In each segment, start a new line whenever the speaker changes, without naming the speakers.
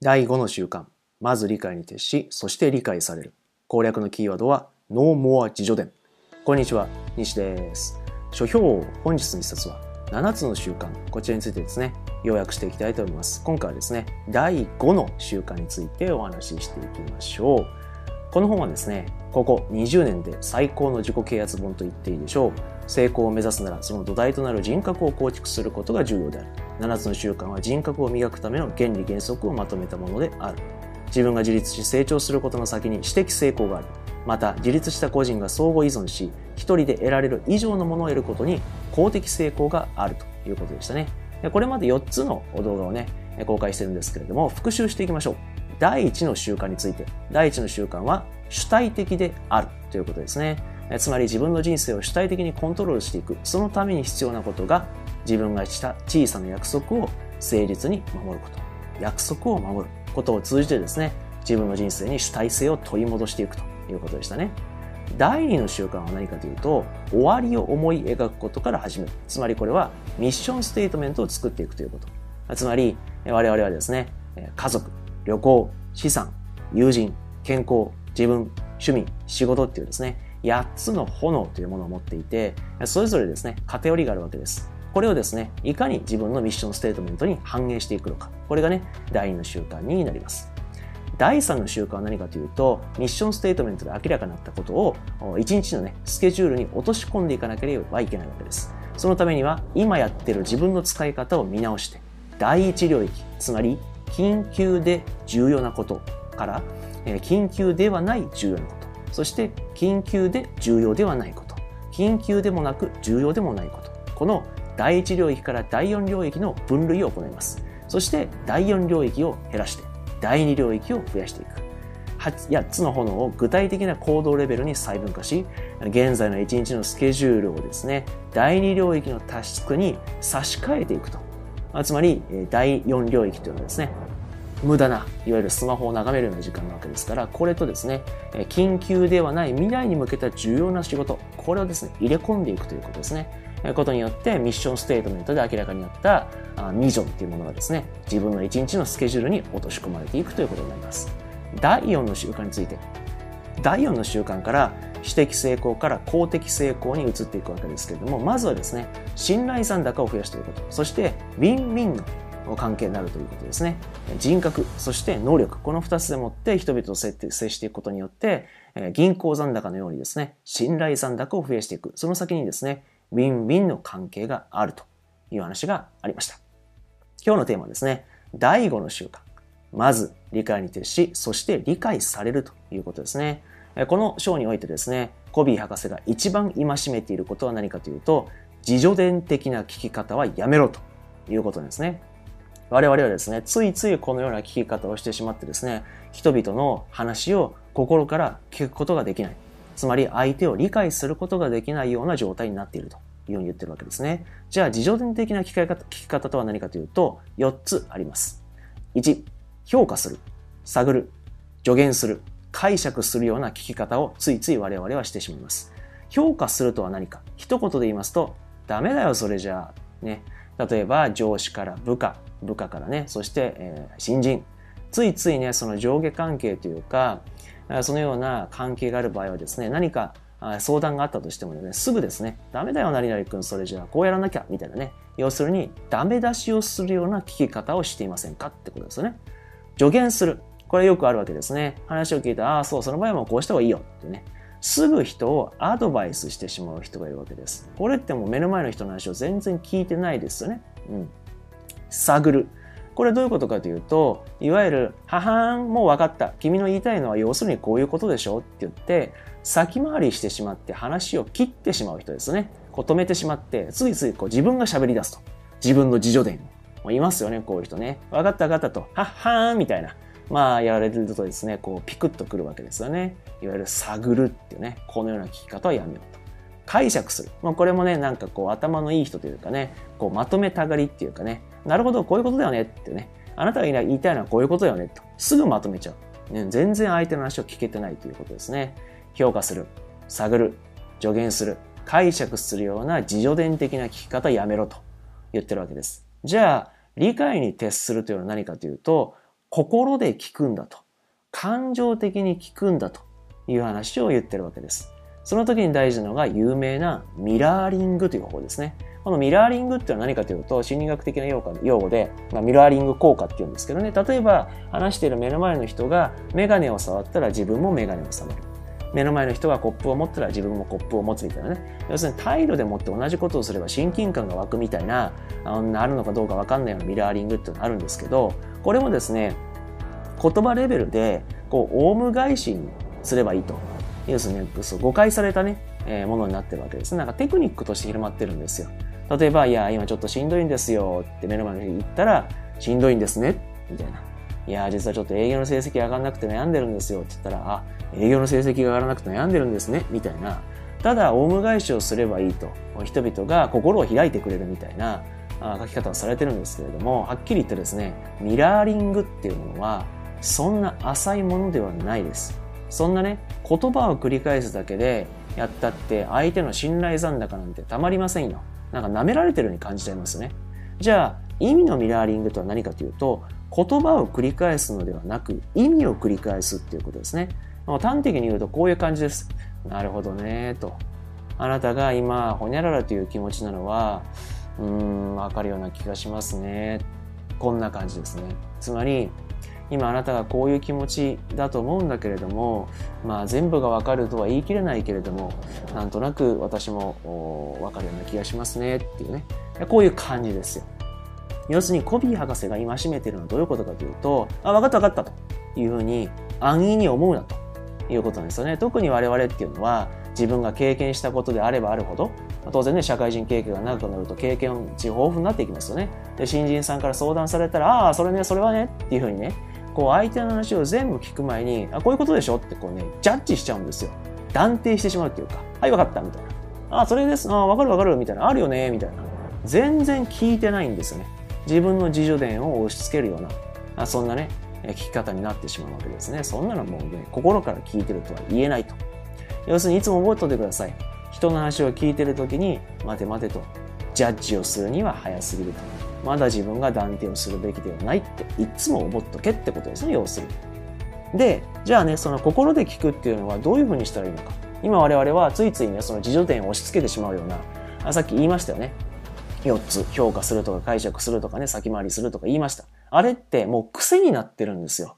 第5の習慣。まず理解に徹し、そして理解される。攻略のキーワードは No More 自助伝。こんにちは、西です。書評本日の一冊は7つの習慣。こちらについてですね、要約していきたいと思います。今回はですね、第5の習慣についてお話ししていきましょう。この本はですね、ここ20年で最高の自己啓発本と言っていいでしょう。成功を目指すならその土台となる人格を構築することが重要である。7つの習慣は人格を磨くための原理原則をまとめたものである。自分が自立し成長することの先に私的成功がある。また、自立した個人が相互依存し、一人で得られる以上のものを得ることに公的成功があるということでしたね。これまで4つの動画をね、公開してるんですけれども、復習していきましょう。第1の習慣について。第1の習慣は主体的であるということですね。つまり自分の人生を主体的にコントロールしていく。そのために必要なことが自分がした小さな約束を誠実に守ること。約束を守ることを通じてですね、自分の人生に主体性を取り戻していくということでしたね。第2の習慣は何かというと、終わりを思い描くことから始める。つまりこれはミッションステートメントを作っていくということ。つまり、我々はですね、家族、旅行、資産、友人、健康、自分、趣味、仕事っていうですね、8つの炎というものを持っていて、それぞれですね、偏りがあるわけです。これをですね、いかに自分のミッションステートメントに反映していくのか。これがね、第2の習慣になります。第3の習慣は何かというと、ミッションステートメントで明らかになったことを、1日のね、スケジュールに落とし込んでいかなければいけないわけです。そのためには、今やってる自分の使い方を見直して、第一領域、つまり、緊急で重要なことから、緊急ではない重要なこと。そして緊急で重要ではないこと。緊急でもなく重要でもないこと。この第1領域から第4領域の分類を行います。そして第4領域を減らして第2領域を増やしていく。8つの炎を具体的な行動レベルに細分化し、現在の1日のスケジュールをですね、第2領域のタスクに差し替えていくと。つまり、第4領域というのはですね、無駄な、いわゆるスマホを眺めるような時間なわけですから、これとですね、緊急ではない未来に向けた重要な仕事、これをですね、入れ込んでいくということですね。ことによってミッションステートメントで明らかになったミジョンっていうものがですね、自分の一日のスケジュールに落とし込まれていくということになります。第4の習慣について。第4の習慣から私的成功から公的成功に移っていくわけですけれども、まずはですね、信頼残高を増やすということ。そして、ウィンウィンのの関係になるということですね。人格、そして能力、この二つでもって人々と接していくことによって、銀行残高のようにですね、信頼残高を増やしていく。その先にですね、ウィンウィンの関係があるという話がありました。今日のテーマはですね、第5の習慣。まず理解に徹し、そして理解されるということですね。この章においてですね、コビー博士が一番戒めていることは何かというと、自助伝的な聞き方はやめろということですね。我々はですね、ついついこのような聞き方をしてしまってですね、人々の話を心から聞くことができない。つまり相手を理解することができないような状態になっているというように言ってるわけですね。じゃあ、自助伝的な聞き方聞き方とは何かというと、4つあります。1、評価する、探る、助言する、解釈するような聞き方をついつい我々はしてしまいます。評価するとは何か一言で言いますと、ダメだよ、それじゃあ。ね。例えば、上司から部下、部下からね、そして、えー、新人。ついついね、その上下関係というか、そのような関係がある場合はですね、何か相談があったとしてもね、すぐですね、ダメだよ、何々君、それじゃあこうやらなきゃ、みたいなね。要するに、ダメ出しをするような聞き方をしていませんかってことですよね。助言する。これよくあるわけですね。話を聞いて、ああ、そう、その場合はもうこうした方がいいよってね。すぐ人をアドバイスしてしまう人がいるわけです。これってもう目の前の人の話を全然聞いてないですよね。うん。探る。これどういうことかというと、いわゆる、ははん、もう分かった。君の言いたいのは要するにこういうことでしょって言って、先回りしてしまって話を切ってしまう人ですね。こう止めてしまって、ついついこう自分が喋り出すと。自分の自助伝。もいますよね、こういう人ね。分かった分かったと。はっはーんみたいな。まあ、やられるとですね、こう、ピクッとくるわけですよね。いわゆる探るっていうね、このような聞き方はやめようと。解釈する。まあ、これもね、なんかこう、頭のいい人というかね、こう、まとめたがりっていうかね、なるほど、こういうことだよねってね、あなたが言いたいのはこういうことだよねと、すぐまとめちゃう。ね、全然相手の話を聞けてないということですね。評価する、探る、助言する、解釈するような自助伝的な聞き方はやめろと言ってるわけです。じゃあ、理解に徹するというのは何かというと、心で聞くんだと。感情的に聞くんだという話を言ってるわけです。その時に大事なのが有名なミラーリングという方法ですね。このミラーリングっていうのは何かというと、心理学的な用語で、まあ、ミラーリング効果っていうんですけどね、例えば話している目の前の人がメガネを触ったら自分もメガネを触る。目の前の人がコップを持ったら自分もコップを持つみたいなね。要するに態度でもって同じことをすれば親近感が湧くみたいな、あのあるのかどうかわかんないようなミラーリングっていうのがあるんですけど、これもですね、言葉レベルで、こう、オウム返しにすればいいと。要するに、そう誤解されたね、えー、ものになってるわけです。なんかテクニックとして広まってるんですよ。例えば、いや、今ちょっとしんどいんですよって目の前の人に言ったら、しんどいんですねみたいな。いや、実はちょっと営業の成績上がらなくて悩んでるんですよって言ったら、あ、営業の成績が上がらなくて悩んでるんですねみたいな。ただ、オウム返しをすればいいと。人々が心を開いてくれるみたいな書き方をされてるんですけれども、はっきり言ってですね、ミラーリングっていうものは、そんな浅いものではないです。そんなね、言葉を繰り返すだけでやったって相手の信頼残高なんてたまりませんよ。なんか舐められてるように感じちゃいますね。じゃあ、意味のミラーリングとは何かというと、言葉を繰り返すのではなく、意味を繰り返すっていうことですね。端的に言うとこういう感じです。なるほどね、と。あなたが今、ほにゃららという気持ちなのは、うん、わかるような気がしますね。こんな感じですね。つまり、今あなたがこういう気持ちだと思うんだけれども、まあ全部がわかるとは言い切れないけれども、なんとなく私もわかるような気がしますねっていうね。こういう感じですよ。要するにコビー博士が今しめてるのはどういうことかというと、あ、分かった分かったというふうに安易に思うなということなんですよね。特に我々っていうのは自分が経験したことであればあるほど、当然ね、社会人経験が長くなると経験値豊富になっていきますよね。で、新人さんから相談されたら、ああ、それね、それはねっていうふうにね、こう相手の話を全部聞く前に、あ、こういうことでしょ？ってこうね、ジャッジしちゃうんですよ。断定してしまうっていうか、はい、分かった、みたいな。ああ、それです。あ、分かる分かる、みたいな。あるよね、みたいな。全然聞いてないんですよね。自分の自助伝を押し付けるような、あそんなね、聞き方になってしまうわけですね。そんなのもうね、心から聞いてるとは言えないと。要するにいつも覚えておいてください。人の話を聞いてるときに、待て待てと、ジャッジをするには早すぎると。まだ自分が断定をするべきではないっていつも思っとけってことですね、要するに。で、じゃあね、その心で聞くっていうのはどういうふうにしたらいいのか。今我々はついついね、その自助点を押し付けてしまうような、あさっき言いましたよね。4つ評価するとか解釈するとかね、先回りするとか言いました。あれってもう癖になってるんですよ。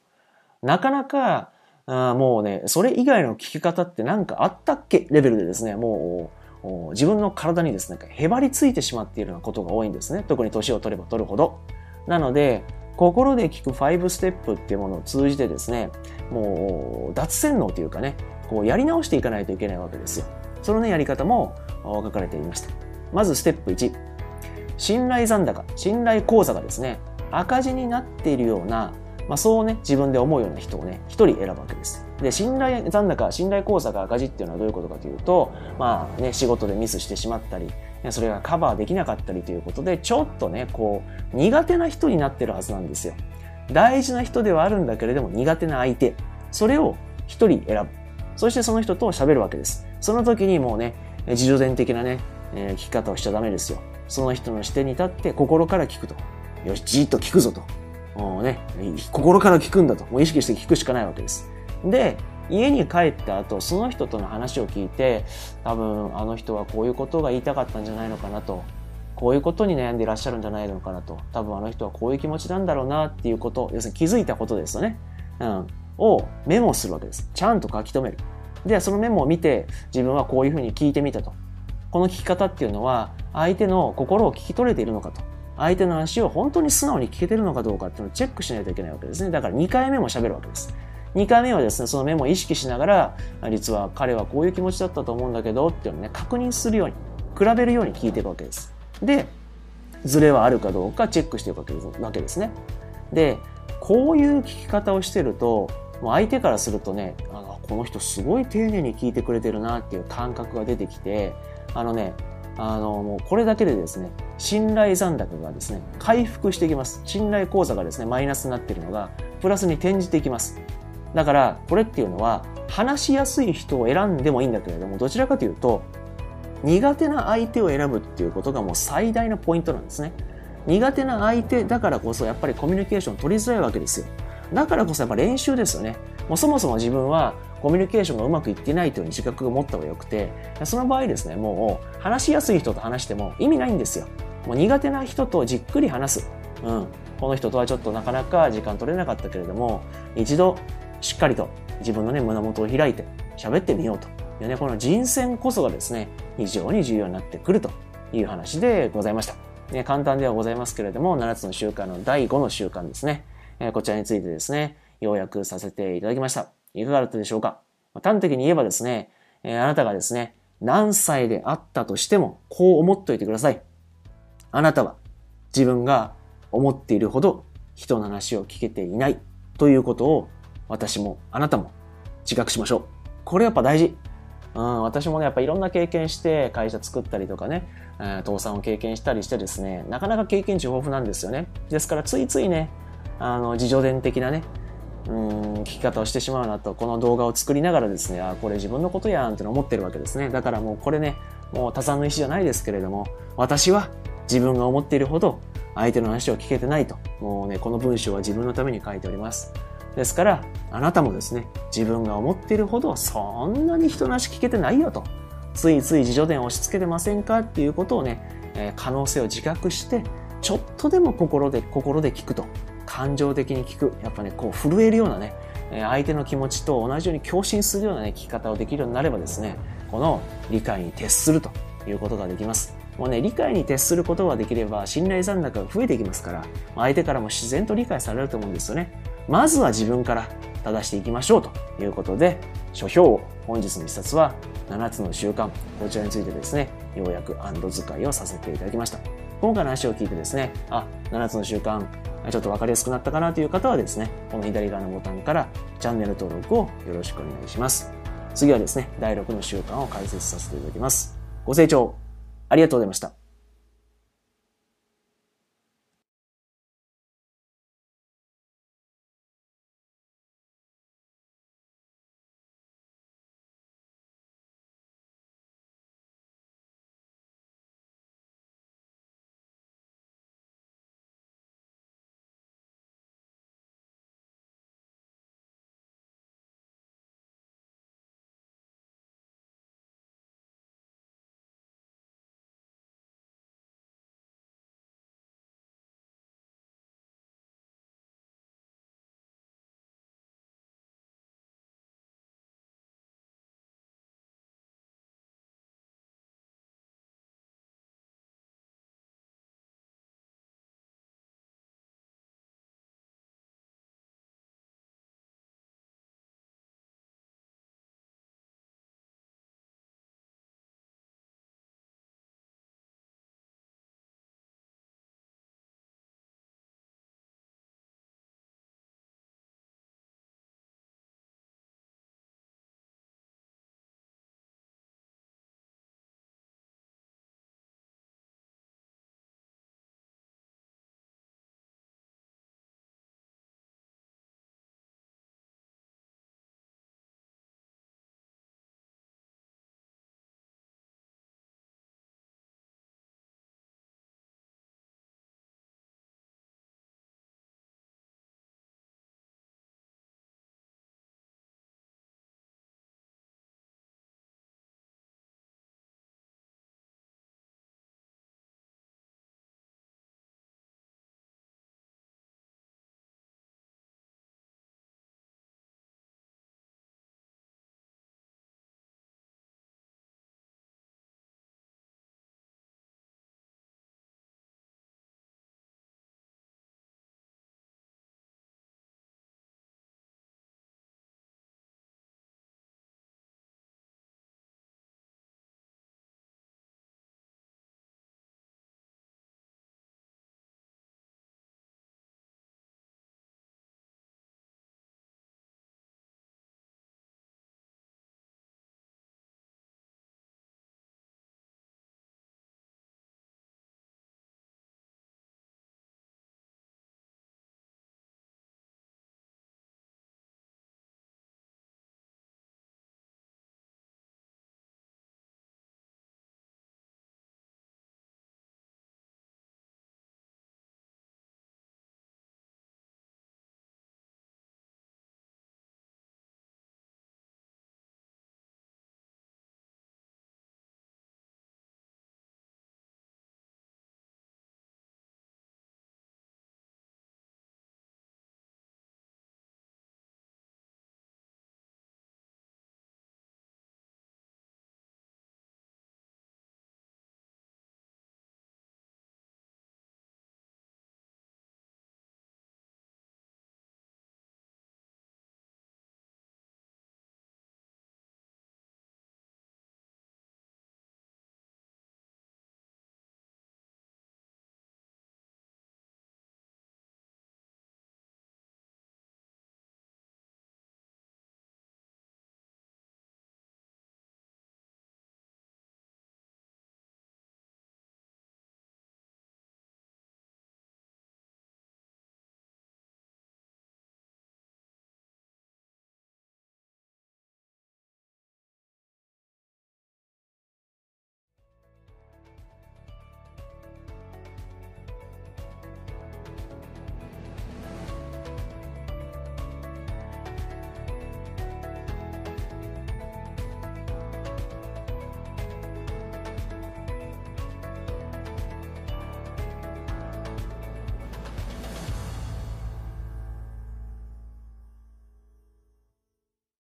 なかなか、あもうね、それ以外の聞き方って何かあったっけ？レベルでですね、もう自分の体にですね、へばりついてしまっているようなことが多いんですね。特に年を取れば取るほど。なので、心で聞く5ステップっていうものを通じてですね、もう脱洗脳というかね、こうやり直していかないといけないわけですよ。そのね、やり方も書かれていました。まずステップ1。信頼残高、信頼口座がですね、赤字になっているようなまあ、そうね、自分で思うような人をね、一人選ぶわけです。で、信頼残高、信頼口座が赤字っていうのはどういうことかというと、まあね、仕事でミスしてしまったり、それがカバーできなかったりということで、ちょっとね、こう、苦手な人になってるはずなんですよ。大事な人ではあるんだけれども、苦手な相手。それを一人選ぶ。そしてその人と喋るわけです。その時にもうね、自助伝的なね、えー、聞き方をしちゃダメですよ。その人の視点に立って心から聞くと。よし、じーっと聞くぞと。ね、心から聞くんだと、もう意識して聞くしかないわけです。で、家に帰った後、その人との話を聞いて、多分あの人はこういうことが言いたかったんじゃないのかなと、こういうことに悩んでいらっしゃるんじゃないのかなと、多分あの人はこういう気持ちなんだろうなっていうこと、要するに気づいたことですよね。うん。をメモするわけです。ちゃんと書き留める。で、そのメモを見て、自分はこういうふうに聞いてみたと。この聞き方っていうのは、相手の心を聞き取れているのかと。相手の話を本当に素直に聞けてるのかどうかっていうのをチェックしないといけないわけですね。だから2回目も喋るわけです。2回目はですね、そのメモを意識しながら、実は彼はこういう気持ちだったと思うんだけどっていうのをね、確認するように、比べるように聞いていくわけです。で、ズレはあるかどうかチェックしていくわけですね。で、こういう聞き方をしてると、もう相手からするとね、あのこの人すごい丁寧に聞いてくれてるなっていう感覚が出てきて、あのね、あの、もうこれだけでですね、信頼残高がですね、回復していきます。信頼口座がですね、マイナスになっているのが、プラスに転じていきます。だから、これっていうのは、話しやすい人を選んでもいいんだけれども、どちらかというと、苦手な相手を選ぶっていうことがもう最大のポイントなんですね。苦手な相手だからこそ、やっぱりコミュニケーション取りづらいわけですよ。だからこそやっぱ練習ですよね。もうそもそも自分はコミュニケーションがうまくいってないという自覚を持った方がよくて、その場合ですね、もう話しやすい人と話しても意味ないんですよ。もう苦手な人とじっくり話す。うん。この人とはちょっとなかなか時間取れなかったけれども、一度しっかりと自分のね、胸元を開いて喋ってみようというね、この人選こそがですね、非常に重要になってくるという話でございました。ね、簡単ではございますけれども、7つの習慣の第5の習慣ですね。えこちらについてですね、要約させていただきました。いかがだったでしょうか？端的に言えばですね、えあなたがですね、何歳であったとしても、こう思っておいてください。あなたは自分が思っているほど人の話を聞けていないということを私もあなたも自覚しましょう。これやっぱ大事。うん、私もね、やっぱいろんな経験して会社作ったりとかね、えー、倒産を経験したりしてですね、なかなか経験値豊富なんですよね。ですからついついね、あの、自助伝的なね、うん、聞き方をしてしまうなと、この動画を作りながらですね、あ、これ自分のことやんって思ってるわけですね。だからもうこれね、もう他山の石じゃないですけれども、私は自分が思っているほど相手の話を聞けてないと。もうね、この文章は自分のために書いております。ですから、あなたもですね、自分が思っているほどそんなに人の話聞けてないよと。ついつい自助伝を押し付けてませんかっていうことをね、え、可能性を自覚して、ちょっとでも心で、心で聞くと。感情的に聞く。やっぱね、こう震えるようなね、相手の気持ちと同じように共振するようなね、聞き方をできるようになればですね、この理解に徹するということができます。もうね、理解に徹することができれば信頼残高が増えていきますから、相手からも自然と理解されると思うんですよね。まずは自分から正していきましょうということで、書評を本日の一冊は7つの習慣、こちらについてですね、要約使いをさせていただきました。今回の話を聞いてですね、あ、7つの習慣、ちょっと分かりやすくなったかなという方はですね、この左側のボタンからチャンネル登録をよろしくお願いします。次はですね、第6の習慣を解説させていただきます。ご清聴ありがとうございました。